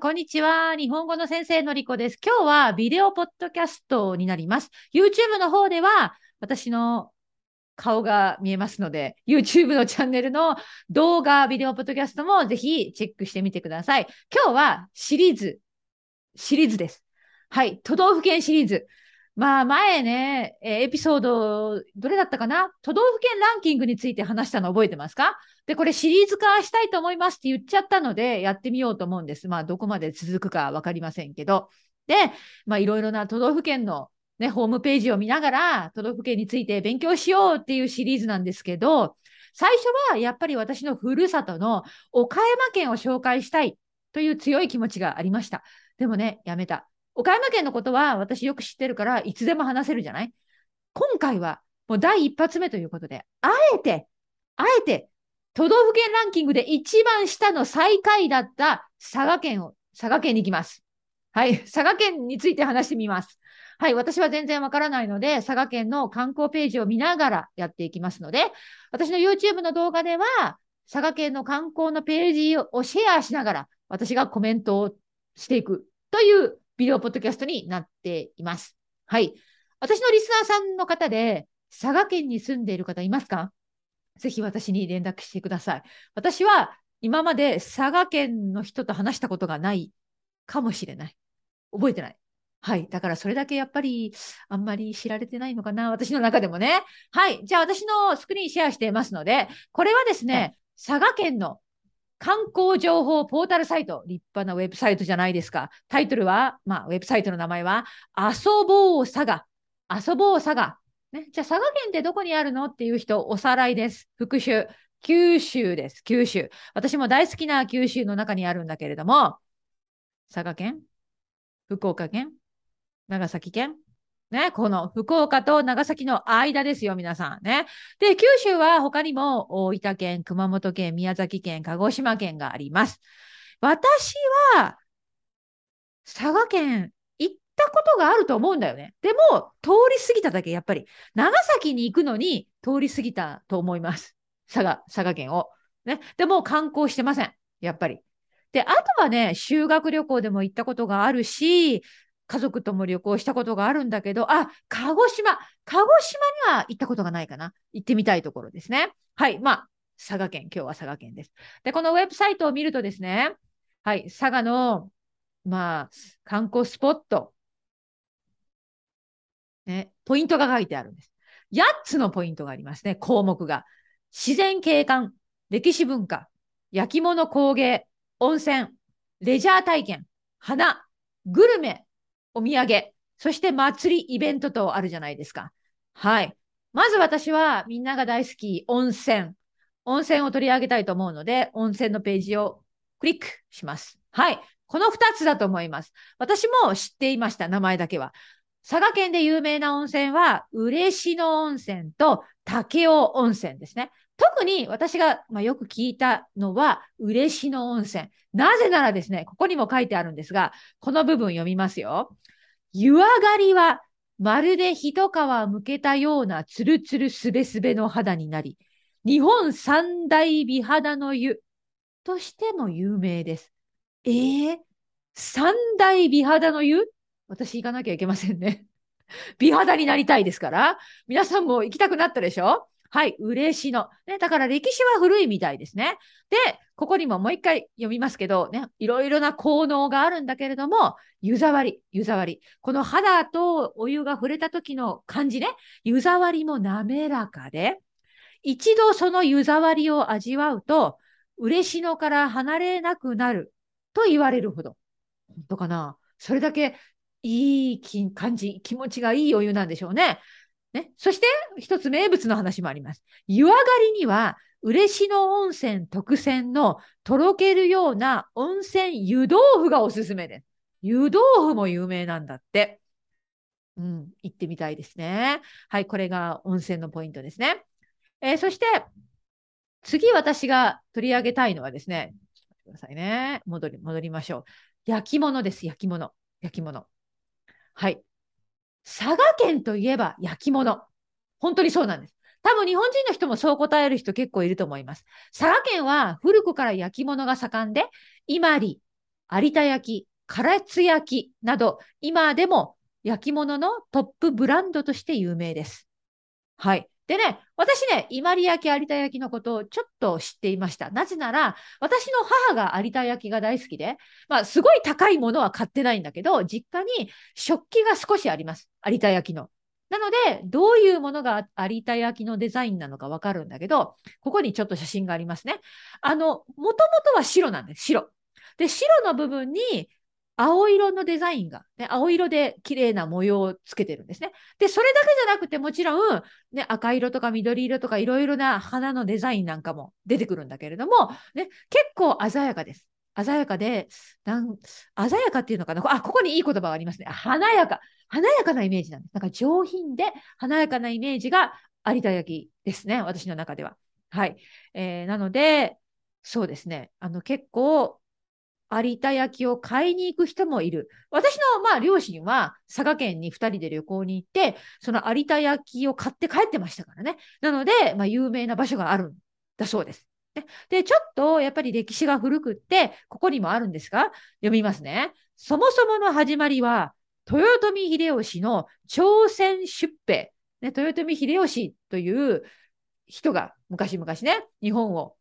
こんにちは。日本語の先生のりこです。今日はビデオポッドキャストになります。YouTube の方では私の顔が見えますので、YouTube のチャンネルの動画、ビデオポッドキャストもぜひチェックしてみてください。今日はシリーズ、シリーズです。はい。都道府県シリーズ。まあ前ね、エピソード、どれだったかな？都道府県ランキングについて話したの覚えてますか？で、これシリーズ化したいと思いますって言っちゃったので、やってみようと思うんです。まあどこまで続くかわかりませんけど。で、まあいろいろな都道府県のね、ホームページを見ながら、都道府県について勉強しようっていうシリーズなんですけど、最初はやっぱり私のふるさとの岡山県を紹介したいという強い気持ちがありました。でもね、やめた。岡山県のことは私よく知ってるから、いつでも話せるじゃない？今回はもう第一発目ということで、あえて、あえて、都道府県ランキングで一番下の最下位だった佐賀県を、佐賀県に行きます。はい、佐賀県について話してみます。はい、私は全然わからないので、佐賀県の観光ページを見ながらやっていきますので、私の YouTube の動画では、佐賀県の観光のページをシェアしながら、私がコメントをしていくというビデオポッドキャストになっています。はい。私のリスナーさんの方で、佐賀県に住んでいる方いますか？ぜひ私に連絡してください。私は今まで佐賀県の人と話したことがないかもしれない。覚えてない。はい。だからそれだけやっぱりあんまり知られてないのかな。私の中でもね。はい。じゃあ私のスクリーンシェアしていますので、これはですね、佐賀県の観光情報ポータルサイト、立派なウェブサイトじゃないですか。タイトルは、まあ、ウェブサイトの名前は、遊ぼう佐賀。遊ぼう佐賀。ね、じゃあ、佐賀県ってどこにあるのっていう人、おさらいです。復習。九州です。九州。私も大好きな九州の中にあるんだけれども、佐賀県、福岡県、長崎県、ね、この福岡と長崎の間ですよ、皆さんね。で、九州は他にも大分県、熊本県、宮崎県、鹿児島県があります。私は佐賀県ったことがあると思うんだよね。でも、通り過ぎただけ、やっぱり長崎に行くのに通り過ぎたと思います。佐賀、佐賀県を。ね。でも観光してません。やっぱり。で、あとはね、修学旅行でも行ったことがあるし、家族とも旅行したことがあるんだけど、あ、鹿児島。鹿児島には行ったことがないかな。行ってみたいところですね。はい。まあ、佐賀県。今日は佐賀県です。で、このウェブサイトを見るとですね、はい。佐賀の、まあ、観光スポット。ね、ポイントが書いてあるんです。8つのポイントがありますね。項目が。自然景観、歴史文化、焼き物工芸、温泉、レジャー体験、花、グルメ、お土産、そして祭り、イベントとあるじゃないですか。はい。まず私はみんなが大好き温泉。温泉を取り上げたいと思うので、温泉のページをクリックします。はい。この2つだと思います。私も知っていました、名前だけは。佐賀県で有名な温泉は、嬉野温泉と武雄温泉ですね。特に私が、まあ、よく聞いたのは、嬉野温泉。なぜならですね、ここにも書いてあるんですが、この部分読みますよ。湯上がりは、まるで一皮むけたようなツルツルすべすべの肌になり、日本三大美肌の湯としても有名です。えー、三大美肌の湯？私行かなきゃいけませんね。美肌になりたいですから。皆さんも行きたくなったでしょ？はい、嬉野。ね、だから歴史は古いみたいですね。で、ここにももう一回読みますけど、ね、いろいろな効能があるんだけれども、湯触り、湯触り。この肌とお湯が触れた時の感じね、湯触りも滑らかで、一度その湯触りを味わうと、嬉野から離れなくなると言われるほど。本当かな？それだけいい感じ、気持ちがいいお湯なんでしょうね。ね、そして一つ名物の話もあります。湯上がりには嬉野温泉特選のとろけるような温泉湯豆腐がおすすめです。湯豆腐も有名なんだって。うん、行ってみたいですね。はい、これが温泉のポイントですね。えー、そして、次私が取り上げたいのはですね、ちょっと待ってくださいね。戻り、戻りましょう。焼き物です、焼き物。焼き物。はい。佐賀県といえば焼き物。本当にそうなんです。多分日本人の人もそう答える人結構いると思います。佐賀県は古くから焼き物が盛んで、伊万里、有田焼、唐津焼など、今でも焼き物のトップブランドとして有名です。はい。でね、私ね、伊万里焼有田焼のことをちょっと知っていました。なぜなら、私の母が有田焼が大好きで、まあ、すごい高いものは買ってないんだけど、実家に食器が少しあります。有田焼の。なので、どういうものが有田焼のデザインなのかわかるんだけど、ここにちょっと写真がありますね。あの、もともとは白なんです。白。で、白の部分に青色のデザインが、ね、青色で綺麗な模様をつけてるんですね。で、それだけじゃなくて、もちろん、ね、赤色とか緑色とかいろいろな花のデザインなんかも出てくるんだけれども、ね、結構鮮やかです。鮮やかで、なん鮮やかっていうのかな？あ、ここにいい言葉がありますね。華やか。華やかなイメージなんです。なんか上品で華やかなイメージが有田焼きですね。私の中では。はい。えー、なので、そうですね。あの、結構、有田焼を買いに行く人もいる。私の、まあ、両親は佐賀県に2人で旅行に行って、その有田焼を買って帰ってましたからね。なので、まあ、有名な場所があるんだそうです。で、ちょっとやっぱり歴史が古くって、ここにもあるんですが、読みますね。そもそもの始まりは、豊臣秀吉の朝鮮出兵。ね、豊臣秀吉という人が昔々ね、日本を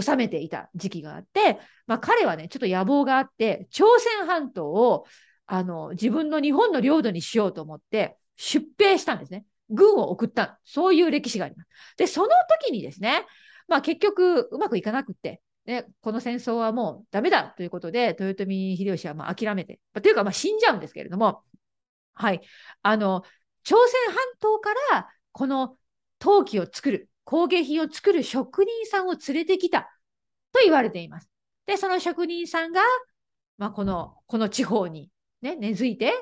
治めていた時期があって、まあ、彼はね、ちょっと野望があって、朝鮮半島をあの自分の日本の領土にしようと思って出兵したんですね。軍を送った。そういう歴史があります。で、その時にですね、まあ結局うまくいかなくって、ね、この戦争はもうダメだということで、豊臣秀吉はまあ諦めて、まあ、というかまあ死んじゃうんですけれども、はい。あの、朝鮮半島からこの陶器を作る、工芸品を作る職人さんを連れてきたと言われています。で、その職人さんが、まあ、この、この地方にね、根付いて、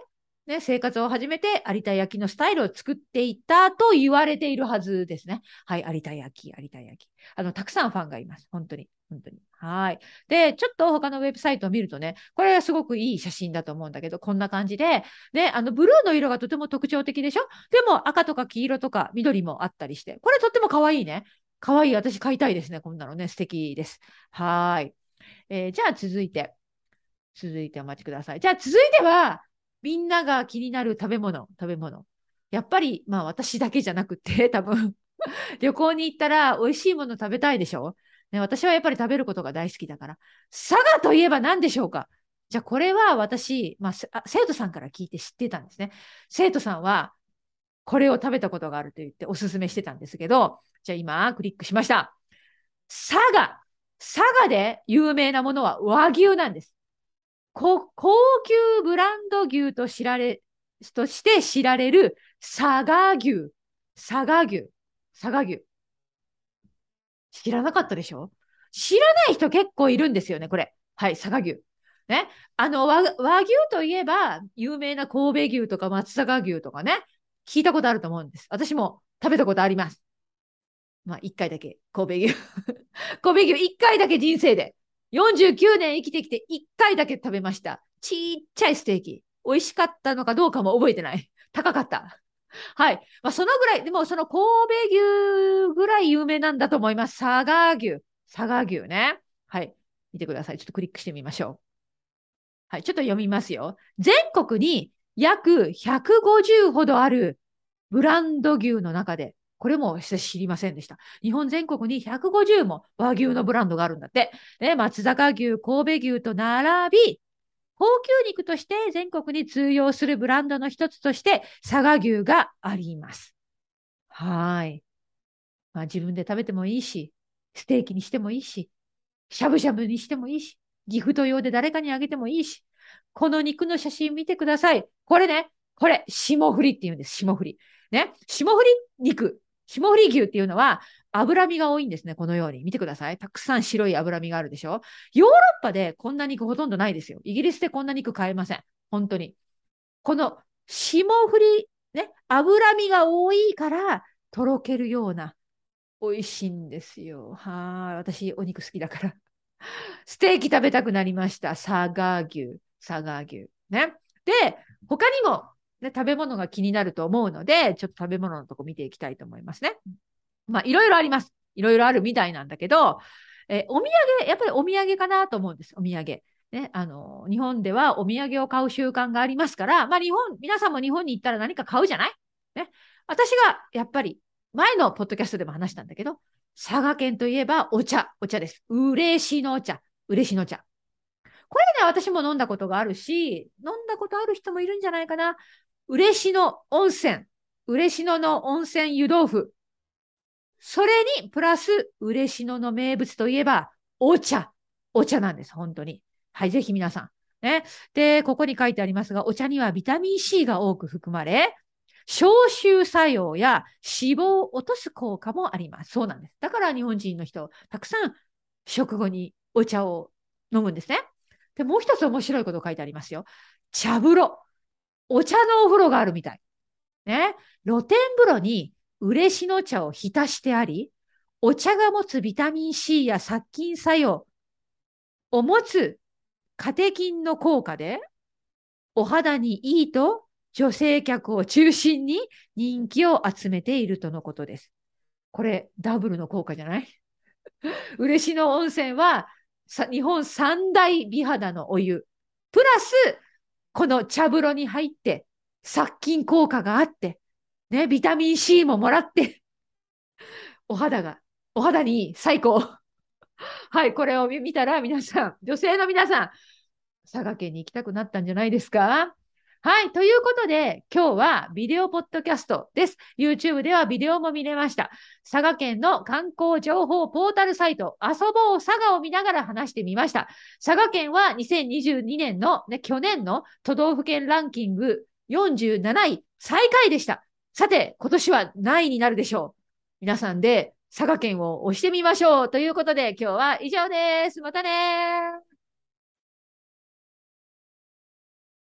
ね、生活を始めて有田焼のスタイルを作っていったと言われているはずですね。はい、有田焼、有田焼。あの、たくさんファンがいます。本当に。本当に。はい。で、ちょっと他のウェブサイトを見るとね、これはすごくいい写真だと思うんだけど、こんな感じで、ね、あの、ブルーの色がとても特徴的でしょ？でも赤とか黄色とか緑もあったりして、これとっても可愛いね。可愛い。私買いたいですね。こんなのね、素敵です。はい。えー、じゃあ続いて、続いてお待ちください。じゃあ続いては、みんなが気になる食べ物、食べ物。やっぱり、まあ私だけじゃなくて、多分旅行に行ったら美味しいもの食べたいでしょ？ね、私はやっぱり食べることが大好きだから。佐賀といえば何でしょうか？じゃあこれは私、まあ、生徒さんから聞いて知ってたんですね。生徒さんはこれを食べたことがあると言っておすすめしてたんですけど、じゃあ今クリックしました。佐賀。佐賀で有名なものは和牛なんです。高級ブランド牛と知られ、として知られる佐賀牛。佐賀牛。佐賀牛。知らなかったでしょ？知らない人結構いるんですよね、これ。はい、佐賀牛。ね。あの和、和牛といえば、有名な神戸牛とか松阪牛とかね、聞いたことあると思うんです。私も食べたことあります。まあ、一回だけ、神戸牛。神戸牛一回だけ人生で。49年生きてきて1回だけ食べました。ちっちゃいステーキ。美味しかったのかどうかも覚えてない。高かった。はい。まあ、そのぐらい、でもその神戸牛ぐらい有名なんだと思います。佐賀牛。佐賀牛ね。はい。見てください。ちょっとクリックしてみましょう。はい。ちょっと読みますよ。全国に約150ほどあるブランド牛の中で、これも知りませんでした。日本全国に150も和牛のブランドがあるんだって。ね、松坂牛、神戸牛と並び、高級肉として全国に通用するブランドの一つとして佐賀牛があります。はい。まあ自分で食べてもいいし、ステーキにしてもいいし、しゃぶしゃぶにしてもいいし、ギフト用で誰かにあげてもいいし、この肉の写真見てください。これね、これ、霜降りって言うんです、霜降り。ね、霜降り肉。霜降り牛っていうのは脂身が多いんですね、このように。見てください。たくさん白い脂身があるでしょヨーロッパでこんな肉ほとんどないですよ。イギリスでこんな肉買えません。本当に。この霜降り、ね、脂身が多いからとろけるような美味しいんですよ。はい。私、お肉好きだから。ステーキ食べたくなりました。佐賀牛。佐賀牛。ね。で、他にもね、食べ物が気になると思うので、ちょっと食べ物のとこ見ていきたいと思いますね。まあ、いろいろあります。いろいろあるみたいなんだけど、えお土産、やっぱりお土産かなと思うんです。お土産。ね、あの、日本ではお土産を買う習慣がありますから、まあ日本、皆さんも日本に行ったら何か買うじゃない？ね。私がやっぱり前のポッドキャストでも話したんだけど、佐賀県といえばお茶、お茶です。嬉しの茶、嬉しの茶。これね、私も飲んだことがあるし、飲んだことある人もいるんじゃないかな。嬉野温泉、嬉野の温泉湯豆腐。それに、プラス、嬉野の名物といえば、お茶。お茶なんです、本当に。はい、ぜひ皆さん。ね。で、ここに書いてありますが、お茶にはビタミン C が多く含まれ、消臭作用や脂肪を落とす効果もあります。そうなんです。だから日本人の人、たくさん食後にお茶を飲むんですね。で、もう一つ面白いこと書いてありますよ。茶風呂。お茶のお風呂があるみたい。ね。露天風呂に嬉野茶を浸してあり、お茶が持つビタミン C や殺菌作用を持つカテキンの効果で、お肌にいいと女性客を中心に人気を集めているとのことです。これ、ダブルの効果じゃない？嬉野温泉は日本三大美肌のお湯、プラス、この茶風呂に入って、殺菌効果があって、ね、ビタミン C ももらって、お肌が、お肌に最高。はい、これを見たら皆さん、女性の皆さん、佐賀県に行きたくなったんじゃないですか？はい。ということで、今日はビデオポッドキャストです。YouTube ではビデオも見れました。佐賀県の観光情報ポータルサイト、遊ぼう佐賀を見ながら話してみました。佐賀県は2022年の、ね、去年の都道府県ランキング47位、最下位でした。さて、今年は何位になるでしょう？皆さんで佐賀県を押してみましょう。ということで、今日は以上です。またね